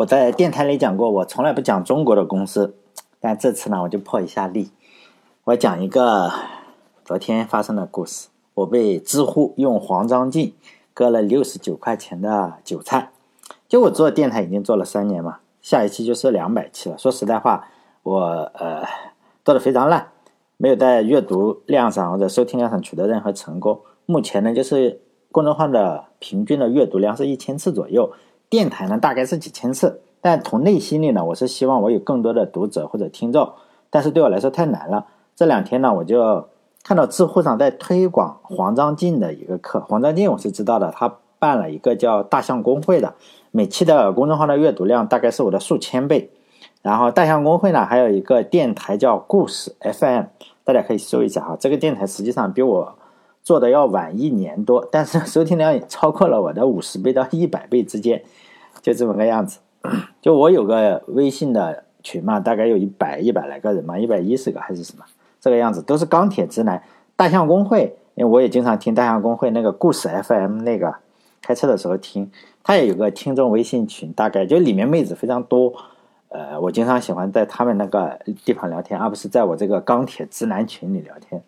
我在电台里讲过，我从来不讲中国的公司，但这次呢，我就破一下例，我讲一个昨天发生的故事。我被知乎用黄章进割了六十九块钱的韭菜。就我做电台已经做了三年嘛，下一期就是两百期了。说实在话，我呃做的非常烂，没有在阅读量上或者收听量上取得任何成功。目前呢，就是公众号的平均的阅读量是一千次左右，电台呢大概是几千次。但从内心里呢，我是希望我有更多的读者或者听众，但是对我来说太难了。这两天呢，我就。看到知乎上在推广黄章进的一个课，黄章进我是知道的，他办了一个叫大象公会的，每期的公众号的阅读量大概是我的数千倍。然后大象公会呢，还有一个电台叫故事 FM，大家可以搜一下哈。这个电台实际上比我做的要晚一年多，但是 收听量也超过了我的五十倍到一百倍之间，就这么个样子。就我有个微信的群嘛，大概有一百一百来个人嘛，一百一十个还是什么。这个样子都是钢铁直男，大象公会，因为我也经常听大象公会那个故事 FM 那个，开车的时候听，他也有个听众微信群，大概就里面妹子非常多，呃，我经常喜欢在他们那个地方聊天，而不是在我这个钢铁直男群里聊天。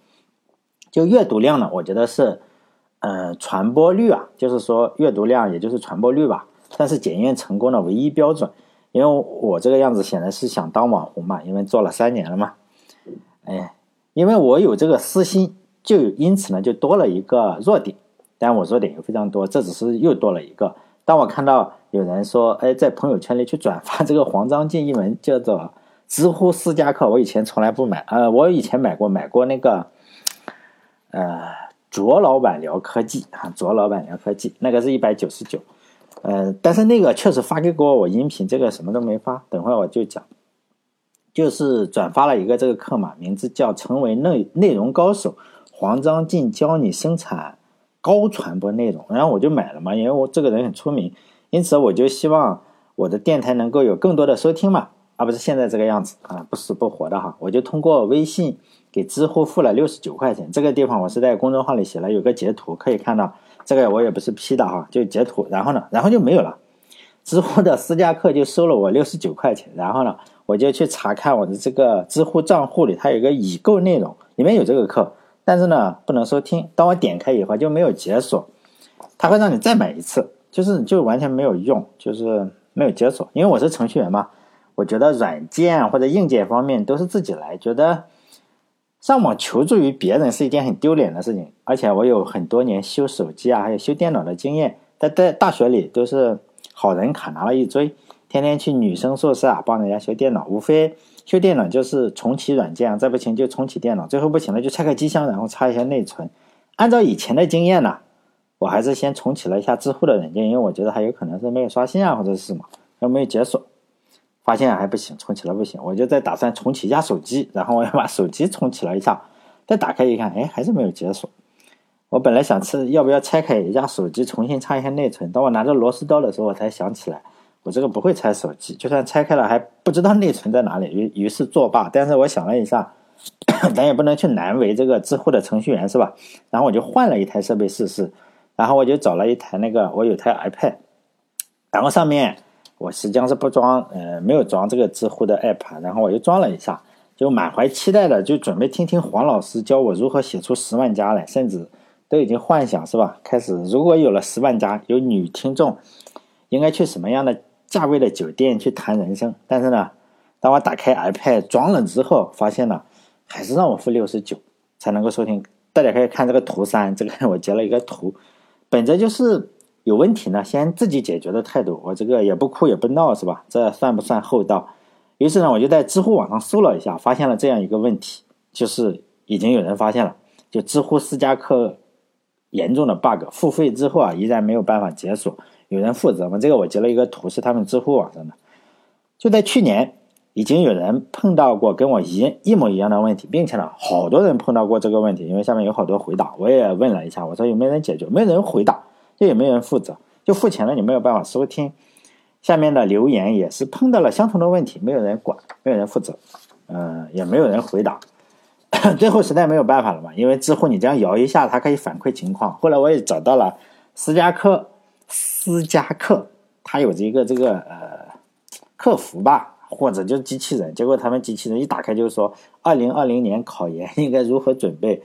就阅读量呢，我觉得是，呃，传播率啊，就是说阅读量也就是传播率吧，算是检验成功的唯一标准。因为我这个样子显然是想当网红嘛，因为做了三年了嘛。哎，因为我有这个私心，就因此呢，就多了一个弱点。但我弱点又非常多，这只是又多了一个。当我看到有人说，哎，在朋友圈里去转发这个黄章进一文叫做“知乎私家课”，我以前从来不买。呃，我以前买过，买过那个，呃，卓老板聊科技啊，卓老板聊科技，那个是一百九十九。呃，但是那个确实发给过我音频，这个什么都没发。等会我就讲。就是转发了一个这个课嘛，名字叫“成为内内容高手”，黄章进教你生产高传播内容，然后我就买了嘛，因为我这个人很出名，因此我就希望我的电台能够有更多的收听嘛，而不是现在这个样子啊，不死不活的哈。我就通过微信给知乎付了六十九块钱，这个地方我是在公众号里写了，有个截图可以看到，这个我也不是 P 的哈，就截图，然后呢，然后就没有了，知乎的私家课就收了我六十九块钱，然后呢。我就去查看我的这个知乎账户里，它有个已购内容，里面有这个课，但是呢不能收听。当我点开以后就没有解锁，它会让你再买一次，就是就完全没有用，就是没有解锁。因为我是程序员嘛，我觉得软件或者硬件方面都是自己来，觉得上网求助于别人是一件很丢脸的事情。而且我有很多年修手机啊，还有修电脑的经验，在在大学里都是好人卡拿了一堆。天天去女生宿舍啊，帮人家修电脑，无非修电脑就是重启软件啊，再不行就重启电脑，最后不行了就拆开机箱，然后插一下内存。按照以前的经验呢，我还是先重启了一下知乎的软件，因为我觉得还有可能是没有刷新啊，或者是什么，又没有解锁，发现还不行，重启了不行，我就再打算重启一下手机，然后我又把手机重启了一下，再打开一看，哎，还是没有解锁。我本来想吃，要不要拆开一下手机，重新插一下内存？当我拿着螺丝刀的时候，我才想起来。我这个不会拆手机，就算拆开了还不知道内存在哪里，于于是作罢。但是我想了一下，咱也不能去难为这个知乎的程序员是吧？然后我就换了一台设备试试，然后我就找了一台那个，我有台 iPad，然后上面我实际上是不装，呃，没有装这个知乎的 app，然后我又装了一下，就满怀期待的就准备听听黄老师教我如何写出十万加来，甚至都已经幻想是吧？开始如果有了十万加，有女听众，应该去什么样的？价位的酒店去谈人生，但是呢，当我打开 iPad 装了之后，发现呢，还是让我付六十九才能够收听。大家可以看这个图三，这个 我截了一个图，本着就是有问题呢，先自己解决的态度。我这个也不哭也不闹，是吧？这算不算厚道？于是呢，我就在知乎网上搜了一下，发现了这样一个问题，就是已经有人发现了，就知乎私家课严重的 bug，付费之后啊，依然没有办法解锁。有人负责吗？这个我截了一个图，是他们知乎网上的。就在去年，已经有人碰到过跟我一一模一样的问题，并且呢，好多人碰到过这个问题。因为下面有好多回答，我也问了一下，我说有没有人解决？没人回答，就也没人负责，就付钱了，你没有办法收听。下面的留言也是碰到了相同的问题，没有人管，没有人负责，嗯，也没有人回答。最后实在没有办法了嘛，因为知乎你这样摇一下，它可以反馈情况。后来我也找到了私家课。私家课，它有这个这个呃客服吧，或者就是机器人。结果他们机器人一打开就是说，二零二零年考研应该如何准备，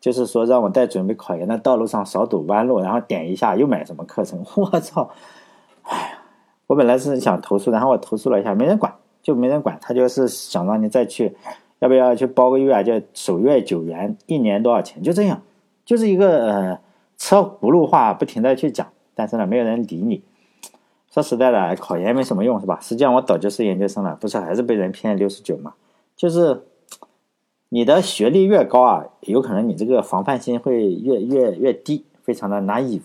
就是说让我在准备考研的道路上少走弯路，然后点一下又买什么课程。我操！哎呀，我本来是想投诉，然后我投诉了一下，没人管，就没人管。他就是想让你再去，要不要去包个月啊？就首月九元，一年多少钱？就这样，就是一个呃车轱辘话，不停的去讲。但是呢，没有人理你。说实在的，考研没什么用，是吧？实际上我早就是研究生了，不是还是被人骗六十九嘛？就是你的学历越高啊，有可能你这个防范心会越越越低，非常的 naive。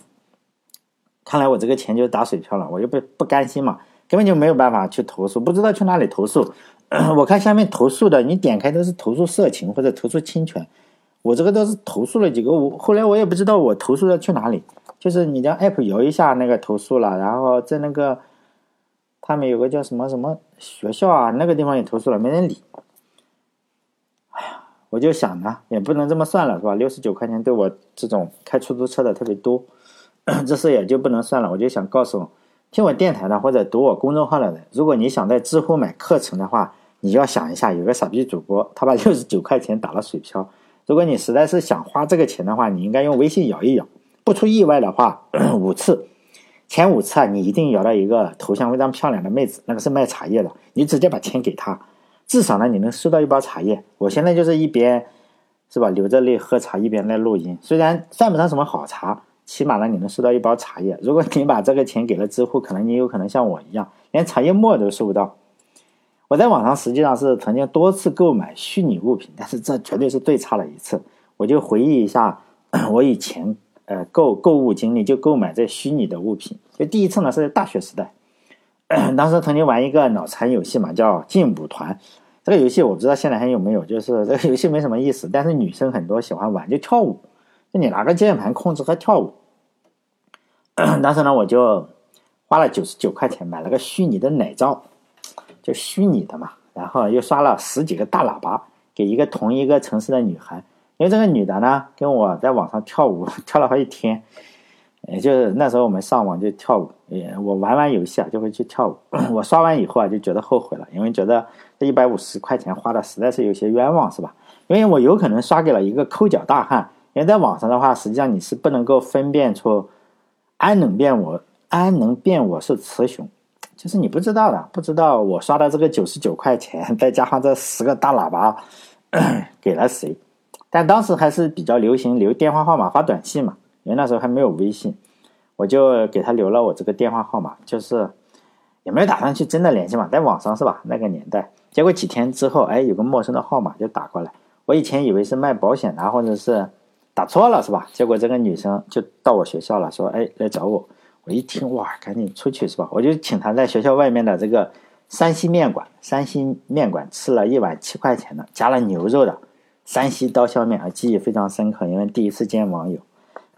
看来我这个钱就打水漂了，我又不不甘心嘛，根本就没有办法去投诉，不知道去哪里投诉。我看下面投诉的，你点开都是投诉色情或者投诉侵权，我这个都是投诉了几个，我后来我也不知道我投诉的去哪里。就是你将 app 摇一下那个投诉了，然后在那个他们有个叫什么什么学校啊，那个地方也投诉了，没人理。我就想呢，也不能这么算了，是吧？六十九块钱对我这种开出租车的特别多，这事也就不能算了。我就想告诉听我电台的或者读我公众号的人，如果你想在知乎买课程的话，你要想一下，有个傻逼主播他把六十九块钱打了水漂。如果你实在是想花这个钱的话，你应该用微信摇一摇。不出意外的话，五次，前五次啊，你一定摇到一个头像非常漂亮的妹子，那个是卖茶叶的，你直接把钱给她，至少呢，你能收到一包茶叶。我现在就是一边，是吧，流着泪喝茶，一边在录音。虽然算不上什么好茶，起码呢，你能收到一包茶叶。如果你把这个钱给了知乎，可能你有可能像我一样，连茶叶沫都收不到。我在网上实际上是曾经多次购买虚拟物品，但是这绝对是最差的一次。我就回忆一下 我以前。呃，购购物经历就购买这虚拟的物品。就第一次呢是在大学时代，当时曾经玩一个脑残游戏嘛，叫劲舞团。这个游戏我不知道现在还有没有，就是这个游戏没什么意思，但是女生很多喜欢玩，就跳舞。就你拿个键盘控制和跳舞。当时呢，我就花了九十九块钱买了个虚拟的奶罩，就虚拟的嘛，然后又刷了十几个大喇叭给一个同一个城市的女孩。因为这个女的呢，跟我在网上跳舞跳了好几天，也就是那时候我们上网就跳舞，也我玩完游戏啊就会去跳舞。我刷完以后啊就觉得后悔了，因为觉得这一百五十块钱花的实在是有些冤枉，是吧？因为我有可能刷给了一个抠脚大汉，因为在网上的话，实际上你是不能够分辨出安能辨我安能辨我是雌雄，就是你不知道的，不知道我刷的这个九十九块钱，再加上这十个大喇叭 给了谁。但当时还是比较流行留电话号码发短信嘛，因为那时候还没有微信，我就给他留了我这个电话号码，就是也没有打算去真的联系嘛，在网上是吧？那个年代，结果几天之后，哎，有个陌生的号码就打过来，我以前以为是卖保险的，或者是打错了是吧？结果这个女生就到我学校了，说哎来找我，我一听哇，赶紧出去是吧？我就请她在学校外面的这个山西面馆，山西面馆吃了一碗七块钱的，加了牛肉的。山西刀削面啊，记忆非常深刻，因为第一次见网友。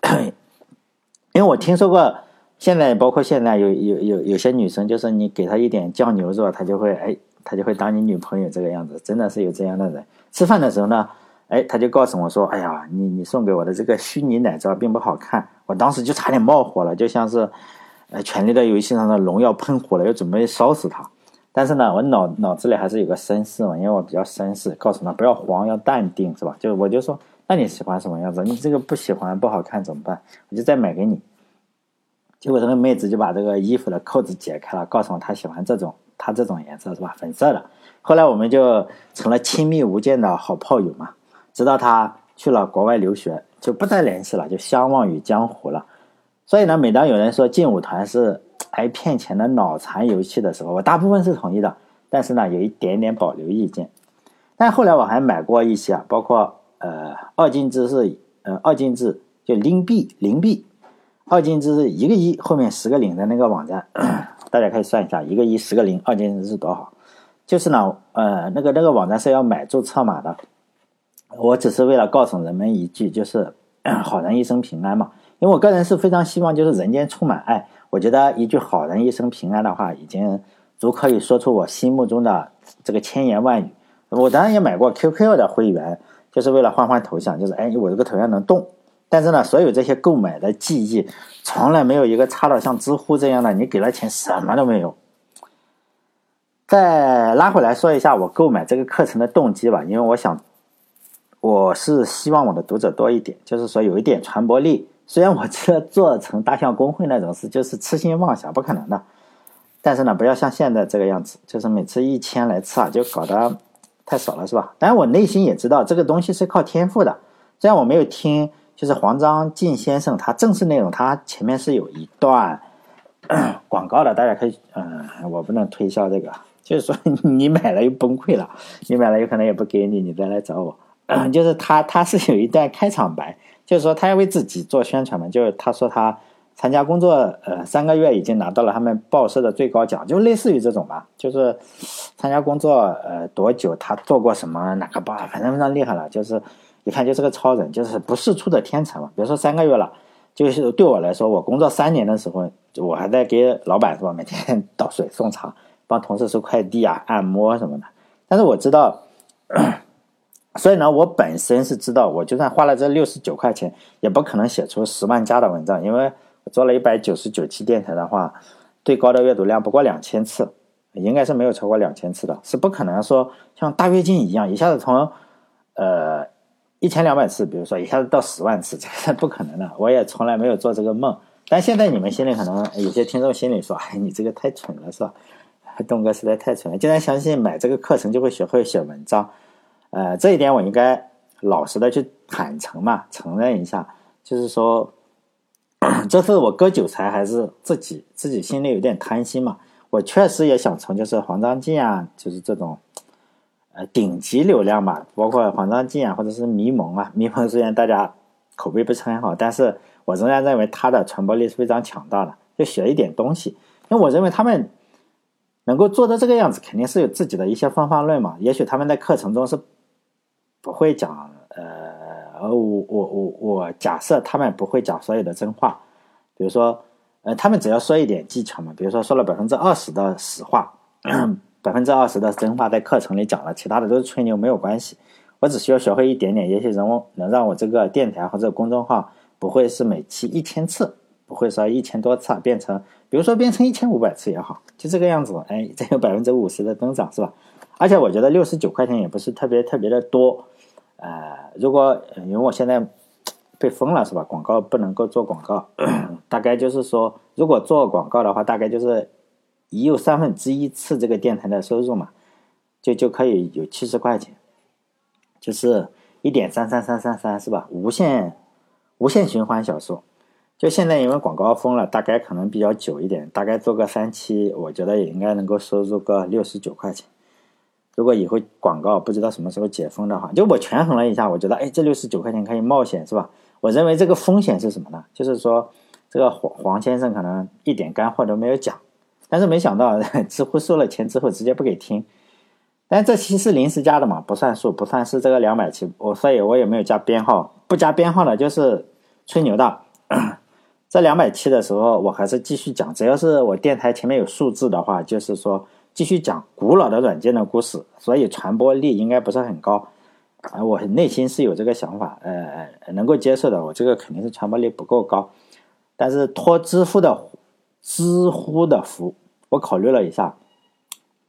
因为我听说过，现在包括现在有有有有些女生，就是你给她一点酱牛肉，她就会哎，她就会当你女朋友这个样子，真的是有这样的人。吃饭的时候呢，哎，他就告诉我说：“哎呀，你你送给我的这个虚拟奶罩并不好看。”我当时就差点冒火了，就像是 呃《权力的游戏》上的龙要喷火了，要准备烧死他。但是呢，我脑脑子里还是有个绅士嘛，因为我比较绅士，告诉他不要慌，要淡定，是吧？就我就说，那你喜欢什么样子？你这个不喜欢不好看怎么办？我就再买给你。结果这个妹子就把这个衣服的扣子解开了，告诉我她喜欢这种，她这种颜色是吧？粉色的。后来我们就成了亲密无间的好炮友嘛。直到她去了国外留学，就不再联系了，就相忘于江湖了。所以呢，每当有人说劲舞团是。还骗钱的脑残游戏的时候，我大部分是同意的，但是呢，有一点点保留意见。但后来我还买过一些，包括呃，二进制是呃，二进制就零币零币，二进制是一个一后面十个零的那个网站，大家可以算一下，一个一十个零，二进制是多少？就是呢，呃，那个那个网站是要买注册码的。我只是为了告诉人们一句，就是 好人一生平安嘛。因为我个人是非常希望，就是人间充满爱。我觉得一句“好人一生平安”的话，已经足可以说出我心目中的这个千言万语。我当然也买过 QQ 的会员，就是为了换换头像，就是哎，我这个头像能动。但是呢，所有这些购买的记忆，从来没有一个差到像知乎这样的，你给了钱什么都没有。再拉回来说一下我购买这个课程的动机吧，因为我想，我是希望我的读者多一点，就是说有一点传播力。虽然我这做成大象公会那种事就是痴心妄想，不可能的。但是呢，不要像现在这个样子，就是每次一千来次啊，就搞得太少了，是吧？当然，我内心也知道这个东西是靠天赋的。虽然我没有听，就是黄章进先生他正式内容，他前面是有一段 广告的，大家可以，嗯，我不能推销这个。就是说，你买了又崩溃了，你买了有可能也不给你，你再来找我。就是他，他是有一段开场白，就是说他要为自己做宣传嘛。就是他说他参加工作，呃，三个月已经拿到了他们报社的最高奖，就类似于这种吧。就是参加工作，呃，多久他做过什么哪个报，反正非常厉害了。就是一看就是个超人，就是不世出的天才嘛。比如说三个月了，就是对我来说，我工作三年的时候，我还在给老板是吧，每天倒水送茶。帮同事收快递啊、按摩什么的，但是我知道，所以呢，我本身是知道，我就算花了这六十九块钱，也不可能写出十万加的文章，因为做了一百九十九期电台的话，最高的阅读量不过两千次，应该是没有超过两千次的，是不可能说像大跃进一样一下子从呃一千两百次，比如说一下子到十万次，这是不可能的，我也从来没有做这个梦。但现在你们心里可能有些听众心里说：“哎，你这个太蠢了，是吧？”东哥实在太蠢了，竟然相信买这个课程就会学会写文章，呃，这一点我应该老实的去坦诚嘛，承认一下，就是说，这是我割韭菜还是自己自己心里有点贪心嘛？我确实也想从就是黄章进啊，就是这种，呃，顶级流量嘛，包括黄章进啊，或者是迷蒙啊，迷蒙虽然大家口碑不是很好，但是我仍然认为他的传播力是非常强大的，就学一点东西，因为我认为他们。能够做到这个样子，肯定是有自己的一些方法论嘛。也许他们在课程中是不会讲，呃，我我我我假设他们不会讲所有的真话，比如说，呃，他们只要说一点技巧嘛，比如说说了百分之二十的实话，百分之二十的真话在课程里讲了，其他的都是吹牛，没有关系。我只需要学会一点点，也许能能让我这个电台或者公众号不会是每期一千次，不会说一千多次变成。比如说变成一千五百次也好，就这个样子，哎，这有百分之五十的增长是吧？而且我觉得六十九块钱也不是特别特别的多，呃，如果因为我现在被封了是吧？广告不能够做广告，大概就是说，如果做广告的话，大概就是一又三分之一次这个电台的收入嘛，就就可以有七十块钱，就是一点三三三三三是吧？无限无限循环小数。就现在，因为广告封了，大概可能比较久一点，大概做个三期，我觉得也应该能够收入个六十九块钱。如果以后广告不知道什么时候解封的话，就我权衡了一下，我觉得，哎，这六十九块钱可以冒险，是吧？我认为这个风险是什么呢？就是说，这个黄黄先生可能一点干货都没有讲，但是没想到 知乎收了钱之后直接不给听。但这期是临时加的嘛，不算数，不算是这个两百期，我所以我也没有加编号，不加编号的就是吹牛的。这两百期的时候，我还是继续讲，只要是我电台前面有数字的话，就是说继续讲古老的软件的故事，所以传播力应该不是很高。啊，我内心是有这个想法，呃，能够接受的。我这个肯定是传播力不够高，但是托知乎的知乎的福，我考虑了一下，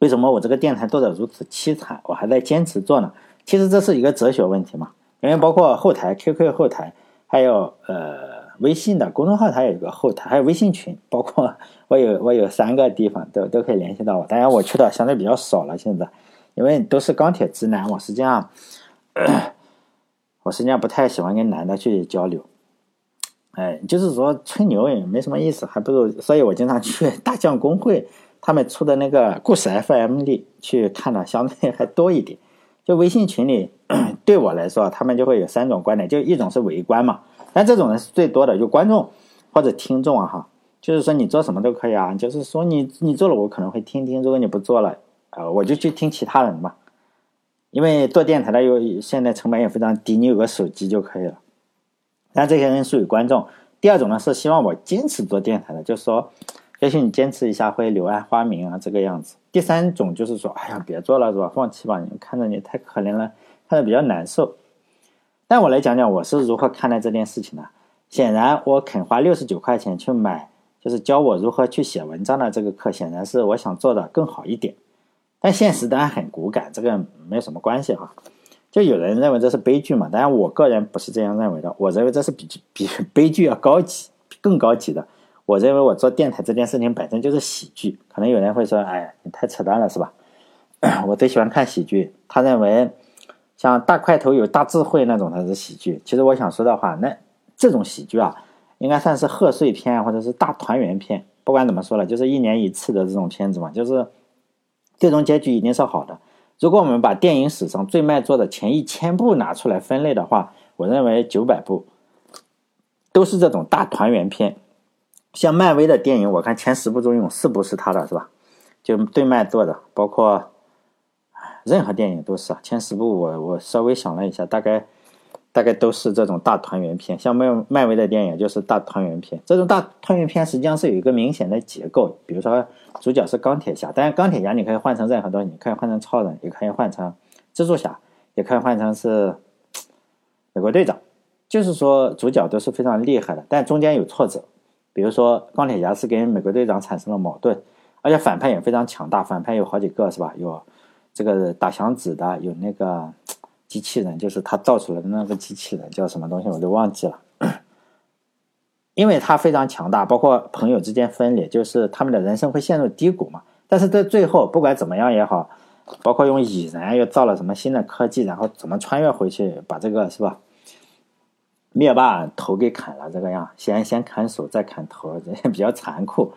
为什么我这个电台做的如此凄惨，我还在坚持做呢？其实这是一个哲学问题嘛，因为包括后台 QQ 后台，还有呃。微信的公众号它有一个后台，还有微信群，包括我有我有三个地方都都可以联系到我。当然我去的相对比较少了，现在因为都是钢铁直男，我实际上 我实际上不太喜欢跟男的去交流。哎，就是说吹牛也没什么意思，还不如，所以我经常去 大将公会他们出的那个故事 FM 里去看的，相对还多一点。就微信群里 对我来说，他们就会有三种观点，就一种是围观嘛。但这种人是最多的，就观众或者听众啊，哈，就是说你做什么都可以啊，就是说你你做了，我可能会听听；如果你不做了，呃，我就去听其他人嘛。因为做电台的有现在成本也非常低，你有个手机就可以了。但这些人属于观众。第二种呢是希望我坚持做电台的，就是说，也许你坚持一下会柳暗花明啊，这个样子。第三种就是说，哎呀，别做了是吧？放弃吧，你看着你太可怜了，看着比较难受。但我来讲讲我是如何看待这件事情的。显然，我肯花六十九块钱去买，就是教我如何去写文章的这个课，显然是我想做的更好一点。但现实当然很骨感，这个没有什么关系哈。就有人认为这是悲剧嘛，当然我个人不是这样认为的，我认为这是比比悲剧要高级、更高级的。我认为我做电台这件事情本身就是喜剧。可能有人会说：“哎，你太扯淡了，是吧？” 我最喜欢看喜剧。他认为像大块头有大智慧那种才是喜剧。其实我想说的话，那这种喜剧啊，应该算是贺岁片或者是大团圆片。不管怎么说了，就是一年一次的这种片子嘛，就是最终结局一定是好的。如果我们把电影史上最卖座的前一千部拿出来分类的话，我认为九百部都是这种大团圆片。像漫威的电影，我看前十部中有四部是他的，是吧？就最卖座的，包括任何电影都是啊。前十部我我稍微想了一下，大概。大概都是这种大团圆片，像漫漫威的电影就是大团圆片。这种大团圆片实际上是有一个明显的结构，比如说主角是钢铁侠，但是钢铁侠你可以换成任何东西，你可以换成超人，也可以换成蜘蛛侠，也可以换成是美国队长。就是说主角都是非常厉害的，但中间有挫折，比如说钢铁侠是跟美国队长产生了矛盾，而且反派也非常强大，反派有好几个是吧？有这个打响指的，有那个。机器人就是他造出来的那个机器人叫什么东西我都忘记了，因为他非常强大，包括朋友之间分裂，就是他们的人生会陷入低谷嘛。但是在最后，不管怎么样也好，包括用蚁人又造了什么新的科技，然后怎么穿越回去把这个是吧？灭霸头给砍了，这个样先先砍手再砍头，比较残酷。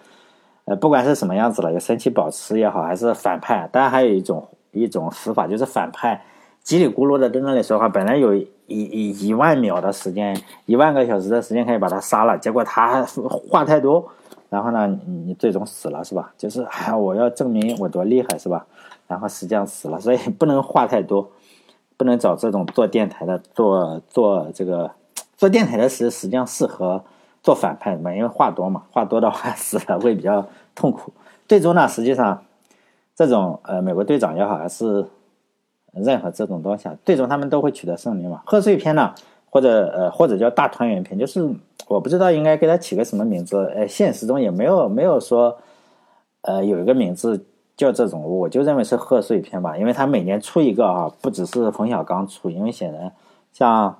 呃，不管是什么样子了，有神奇宝石也好，还是反派，当然还有一种一种死法，就是反派。叽里咕噜的在那里说话，本来有一一一万秒的时间，一万个小时的时间可以把他杀了，结果他话太多，然后呢，你最终死了是吧？就是哎，我要证明我多厉害是吧？然后实际上死了，所以不能话太多，不能找这种做电台的，做做这个做电台的时实际上适合做反派嘛，因为话多嘛，话多的话 死了会比较痛苦。最终呢，实际上这种呃，美国队长也好，还是。任何这种东西，啊，最终他们都会取得胜利嘛？贺岁片呢，或者呃，或者叫大团圆片，就是我不知道应该给它起个什么名字。呃，现实中也没有没有说，呃，有一个名字叫这种，我就认为是贺岁片吧，因为它每年出一个啊，不只是冯小刚出，因为显然像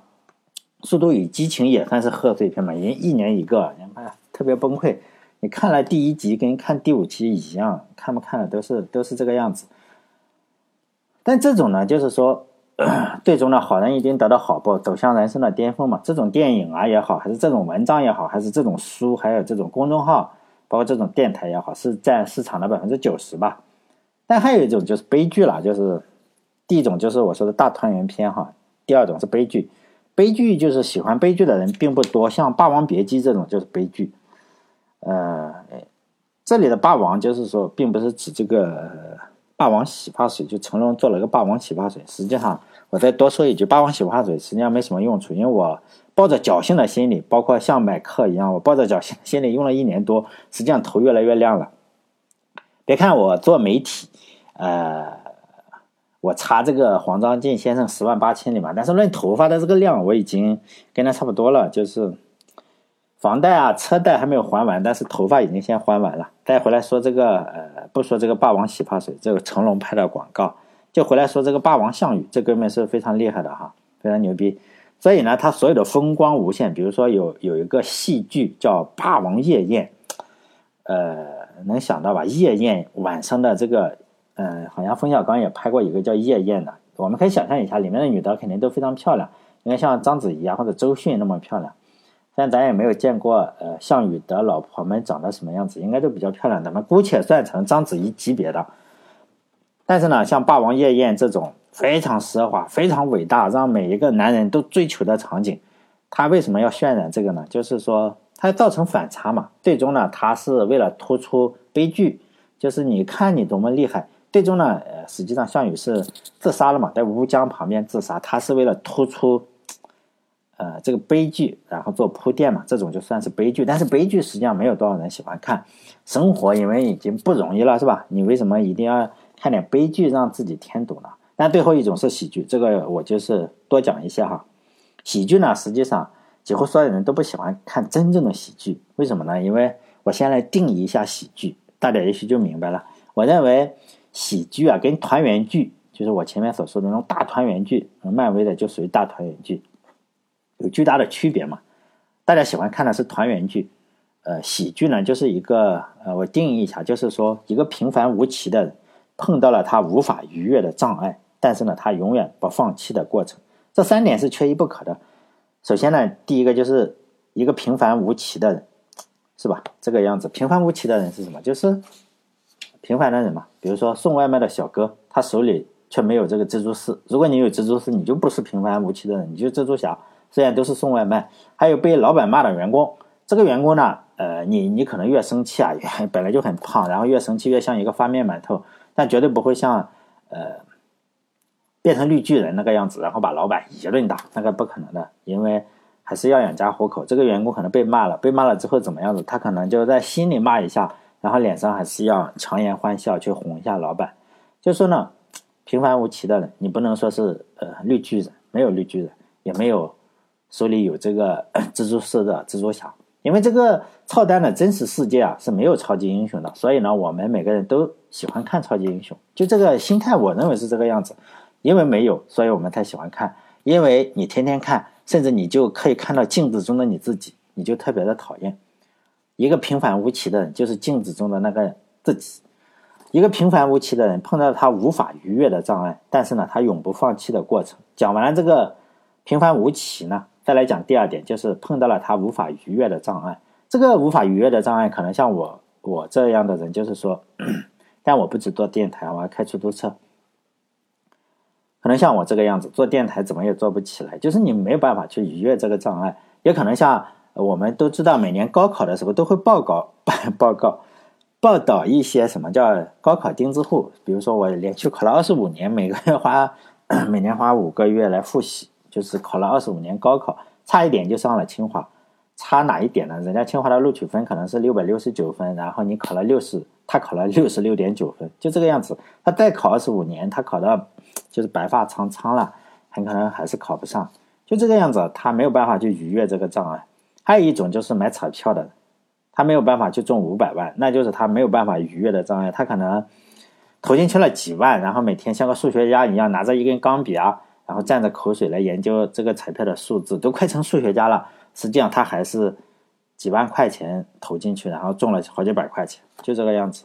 《速度与激情》也算是贺岁片嘛，因为一年一个，你看特别崩溃。你看了第一集跟看第五集一样，看不看的都是都是这个样子。但这种呢，就是说，最终呢，好人一定得到好报，走向人生的巅峰嘛。这种电影啊也好，还是这种文章也好，还是这种书，还有这种公众号，包括这种电台也好，是占市场的百分之九十吧。但还有一种就是悲剧了，就是第一种就是我说的大团圆片哈，第二种是悲剧。悲剧就是喜欢悲剧的人并不多，像《霸王别姬》这种就是悲剧。呃，这里的霸王就是说，并不是指这个。霸王洗发水就成龙做了个霸王洗发水，实际上我再多说一句，霸王洗发水实际上没什么用处，因为我抱着侥幸的心理，包括像买课一样，我抱着侥幸心理用了一年多，实际上头越来越亮了。别看我做媒体，呃，我差这个黄章进先生十万八千里嘛，但是论头发的这个量，我已经跟他差不多了，就是。房贷啊，车贷还没有还完，但是头发已经先还完了。再回来说这个，呃，不说这个霸王洗发水，这个成龙拍的广告，就回来说这个霸王项羽，这哥们是非常厉害的哈，非常牛逼。所以呢，他所有的风光无限。比如说有有一个戏剧叫《霸王夜宴》，呃，能想到吧？夜宴晚上的这个，嗯，好像冯小刚也拍过一个叫夜宴的。我们可以想象一下，里面的女的肯定都非常漂亮，应该像章子怡啊或者周迅那么漂亮。但咱也没有见过，呃，项羽的老婆们长得什么样子，应该都比较漂亮。咱们姑且算成章子怡级别的。但是呢，像《霸王夜宴》这种非常奢华、非常伟大，让每一个男人都追求的场景，他为什么要渲染这个呢？就是说，它造成反差嘛。最终呢，他是为了突出悲剧，就是你看你多么厉害。最终呢，呃，实际上项羽是自杀了嘛，在乌江旁边自杀，他是为了突出。呃，这个悲剧，然后做铺垫嘛，这种就算是悲剧。但是悲剧实际上没有多少人喜欢看。生活因为已经不容易了，是吧？你为什么一定要看点悲剧让自己添堵呢？但最后一种是喜剧，这个我就是多讲一些哈。喜剧呢，实际上几乎所有人都不喜欢看真正的喜剧，为什么呢？因为我先来定义一下喜剧，大家也许就明白了。我认为喜剧啊，跟团圆剧，就是我前面所说的那种大团圆剧，漫威的就属于大团圆剧，有巨大的区别嘛。大家喜欢看的是团圆剧，呃，喜剧呢就是一个呃，我定义一下，就是说一个平凡无奇的人碰到了他无法逾越的障碍，但是呢，他永远不放弃的过程。这三点是缺一不可的。首先呢，第一个就是一个平凡无奇的人，是吧？这个样子，平凡无奇的人是什么？就是平凡的人嘛。比如说送外卖的小哥，他手里却没有这个蜘蛛丝。如果你有蜘蛛丝，你就不是平凡无奇的人，你就蜘蛛侠。虽然都是送外卖，还有被老板骂的员工。这个员工呢，呃，你你可能越生气啊，本来就很胖，然后越生气越像一个发面馒头，但绝对不会像呃变成绿巨人那个样子，然后把老板一顿打，那个不可能的，因为还是要养家糊口。这个员工可能被骂了，被骂了之后怎么样子？他可能就在心里骂一下，然后脸上还是要强颜欢笑去哄一下老板。就说呢，平凡无奇的人，你不能说是呃绿巨人，没有绿巨人，也没有。手里有这个 蜘蛛丝的蜘蛛侠，因为这个操蛋的真实世界啊是没有超级英雄的，所以呢，我们每个人都喜欢看超级英雄，就这个心态，我认为是这个样子。因为没有，所以我们才喜欢看。因为你天天看，甚至你就可以看到镜子中的你自己，你就特别的讨厌一个平凡无奇的人，就是镜子中的那个自己。一个平凡无奇的人碰到他无法逾越的障碍，但是呢，他永不放弃的过程。讲完了这个平凡无奇呢？再来讲第二点，就是碰到了他无法逾越的障碍。这个无法逾越的障碍，可能像我我这样的人，就是说，但我不只做电台，我还开出租车。可能像我这个样子，做电台怎么也做不起来，就是你没有办法去逾越这个障碍。也可能像我们都知道，每年高考的时候都会报告 报告报道一些什么叫高考钉子户，比如说我连续考了二十五年，每个月花 每年花五个月来复习。就是考了二十五年高考，差一点就上了清华，差哪一点呢？人家清华的录取分可能是六百六十九分，然后你考了六十，他考了六十六点九分，就这个样子。他再考二十五年，他考到就是白发苍苍了，很可能还是考不上。就这个样子，他没有办法去逾越这个障碍。还有一种就是买彩票的，他没有办法去中五百万，那就是他没有办法逾越的障碍。他可能投进去了几万，然后每天像个数学家一样拿着一根钢笔啊。然后蘸着口水来研究这个彩票的数字，都快成数学家了。实际上他还是几万块钱投进去，然后中了好几百块钱，就这个样子。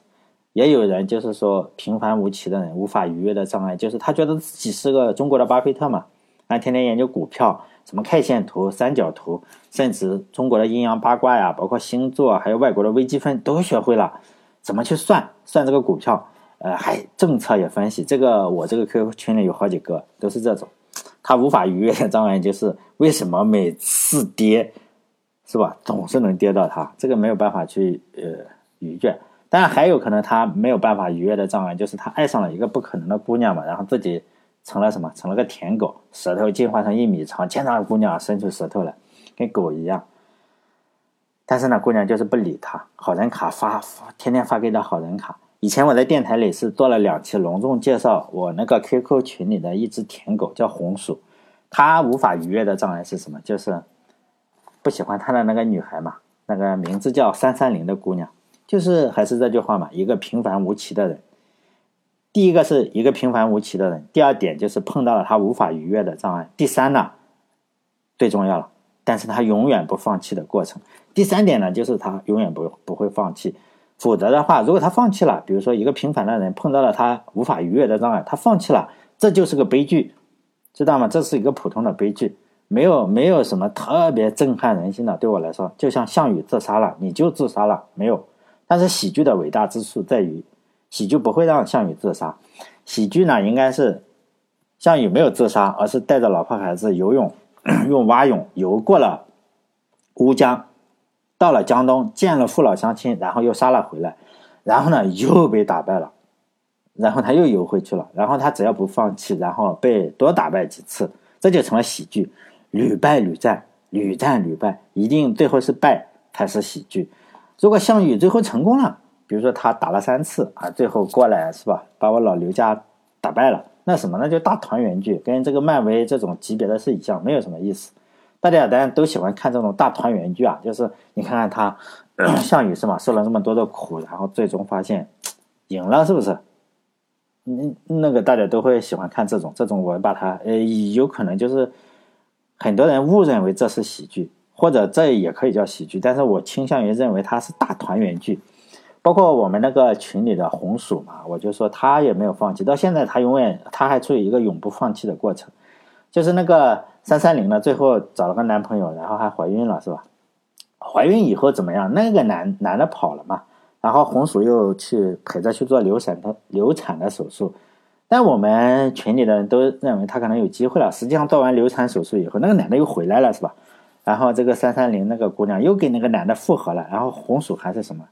也有人就是说平凡无奇的人，无法逾越的障碍，就是他觉得自己是个中国的巴菲特嘛，啊，天天研究股票，什么 K 线图、三角图，甚至中国的阴阳八卦呀，包括星座，还有外国的微积分都学会了，怎么去算算这个股票，呃，还政策也分析。这个我这个 QQ 群里有好几个都是这种。他无法逾越的障碍就是为什么每次跌，是吧？总是能跌到他，这个没有办法去呃逾越。当然还有可能他没有办法逾越的障碍，就是他爱上了一个不可能的姑娘嘛，然后自己成了什么？成了个舔狗，舌头进化成一米长，见到姑娘伸出舌头来，跟狗一样。但是呢，姑娘就是不理他，好人卡发发，天天发给他好人卡。以前我在电台里是做了两期隆重介绍我那个 QQ 群里的一只舔狗叫红薯，它无法逾越的障碍是什么？就是不喜欢他的那个女孩嘛，那个名字叫三三零的姑娘，就是还是这句话嘛，一个平凡无奇的人。第一个是一个平凡无奇的人，第二点就是碰到了他无法逾越的障碍，第三呢最重要了，但是他永远不放弃的过程。第三点呢，就是他永远不不会放弃。否则的话，如果他放弃了，比如说一个平凡的人碰到了他无法逾越的障碍，他放弃了，这就是个悲剧，知道吗？这是一个普通的悲剧，没有没有什么特别震撼人心的。对我来说，就像项羽自杀了，你就自杀了，没有。但是喜剧的伟大之处在于，喜剧不会让项羽自杀，喜剧呢应该是项羽没有自杀，而是带着老婆孩子游泳，用蛙泳游过了乌江。到了江东，见了父老乡亲，然后又杀了回来，然后呢又被打败了，然后他又游回去了，然后他只要不放弃，然后被多打败几次，这就成了喜剧，屡败屡战，屡战屡败，一定最后是败才是喜剧。如果项羽最后成功了，比如说他打了三次啊，最后过来是吧，把我老刘家打败了，那什么那就大团圆剧，跟这个漫威这种级别的是一样，没有什么意思。大家当然都喜欢看这种大团圆剧啊，就是你看看他 项羽是吧，受了那么多的苦，然后最终发现赢了，是不是？嗯，那个大家都会喜欢看这种，这种我把它呃，有可能就是很多人误认为这是喜剧，或者这也可以叫喜剧，但是我倾向于认为它是大团圆剧。包括我们那个群里的红薯嘛，我就说他也没有放弃，到现在他永远他还处于一个永不放弃的过程。就是那个三三零呢，最后找了个男朋友，然后还怀孕了，是吧？怀孕以后怎么样？那个男男的跑了嘛，然后红薯又去陪着去做流产的流产的手术。但我们群里的人都认为他可能有机会了。实际上做完流产手术以后，那个男的又回来了，是吧？然后这个三三零那个姑娘又跟那个男的复合了，然后红薯还是什么？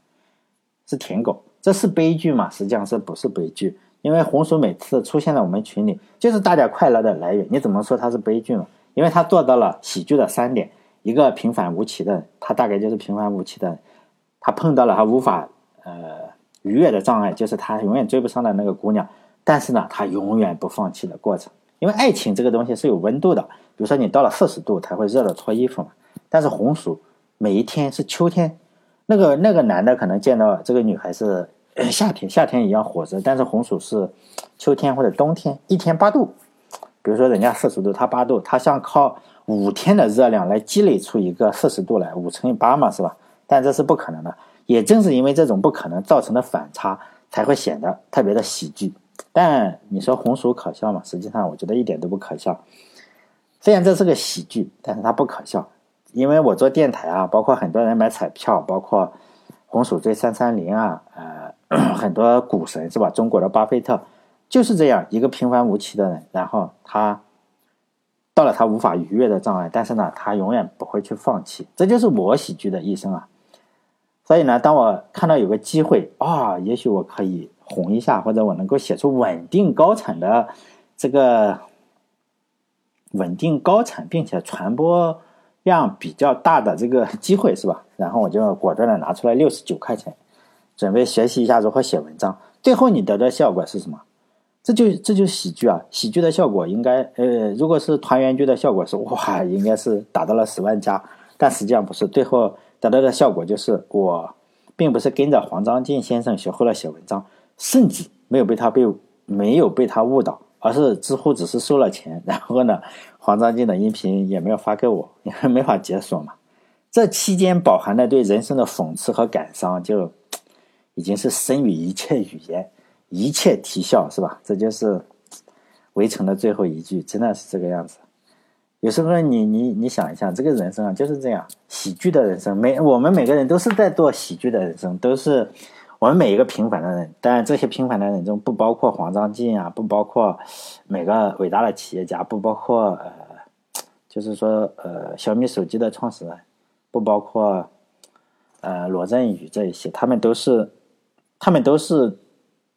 是舔狗，这是悲剧吗？实际上是不是悲剧？因为红薯每次出现在我们群里，就是大家快乐的来源。你怎么说它是悲剧呢？因为他做到了喜剧的三点：一个平凡无奇的人，他大概就是平凡无奇的人，他碰到了他无法呃逾越的障碍，就是他永远追不上的那个姑娘。但是呢，他永远不放弃的过程。因为爱情这个东西是有温度的，比如说你到了四十度才会热的脱衣服嘛。但是红薯每一天是秋天。那个那个男的可能见到这个女孩是夏天，夏天一样火热，但是红薯是秋天或者冬天，一天八度。比如说人家四十度，它八度，它想靠五天的热量来积累出一个四十度来，五乘以八嘛，是吧？但这是不可能的。也正是因为这种不可能造成的反差，才会显得特别的喜剧。但你说红薯可笑吗？实际上我觉得一点都不可笑。虽然这是个喜剧，但是它不可笑。因为我做电台啊，包括很多人买彩票，包括红薯追三三零啊，呃，很多股神是吧？中国的巴菲特就是这样一个平凡无奇的人，然后他到了他无法逾越的障碍，但是呢，他永远不会去放弃，这就是我喜剧的一生啊。所以呢，当我看到有个机会啊，也许我可以红一下，或者我能够写出稳定高产的这个稳定高产，并且传播。量比较大的这个机会是吧？然后我就果断的拿出来六十九块钱，准备学习一下如何写文章。最后你得到效果是什么？这就这就喜剧啊！喜剧的效果应该，呃，如果是团圆剧的效果是哇，应该是达到了十万加，但实际上不是。最后得到的效果就是我并不是跟着黄章进先生学会了写文章，甚至没有被他被没有被他误导。而是知乎只是收了钱，然后呢，黄章进的音频也没有发给我，因为没法解锁嘛。这期间饱含的对人生的讽刺和感伤，就已经是深于一切语言，一切啼笑，是吧？这就是围城的最后一句，真的是这个样子。有时候你你你想一下，这个人生啊就是这样，喜剧的人生，每我们每个人都是在做喜剧的人生，都是。我们每一个平凡的人，当然这些平凡的人中不包括黄章进啊，不包括每个伟大的企业家，不包括呃，就是说呃小米手机的创始人，不包括呃罗振宇这一些，他们都是他们都是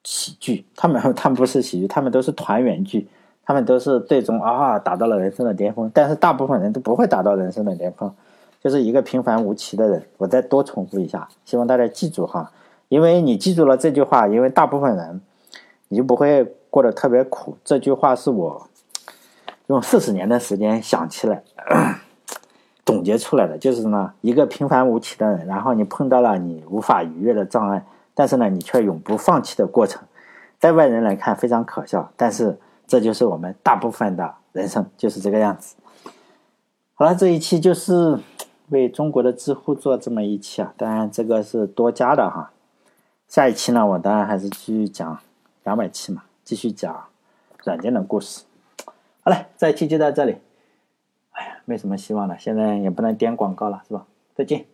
喜剧，他们 他们不是喜剧，他们都是团圆剧，他们都是最终啊达到了人生的巅峰，但是大部分人都不会达到人生的巅峰，就是一个平凡无奇的人。我再多重复一下，希望大家记住哈。因为你记住了这句话，因为大部分人，你就不会过得特别苦。这句话是我用四十年的时间想起来、总结出来的，就是呢，一个平凡无奇的人，然后你碰到了你无法逾越的障碍，但是呢，你却永不放弃的过程，在外人来看非常可笑，但是这就是我们大部分的人生就是这个样子。好了，这一期就是为中国的知乎做这么一期啊，当然这个是多加的哈。下一期呢，我当然还是继续讲两百期嘛，继续讲软件的故事。好了，这一期就到这里。哎呀，没什么希望了，现在也不能点广告了，是吧？再见。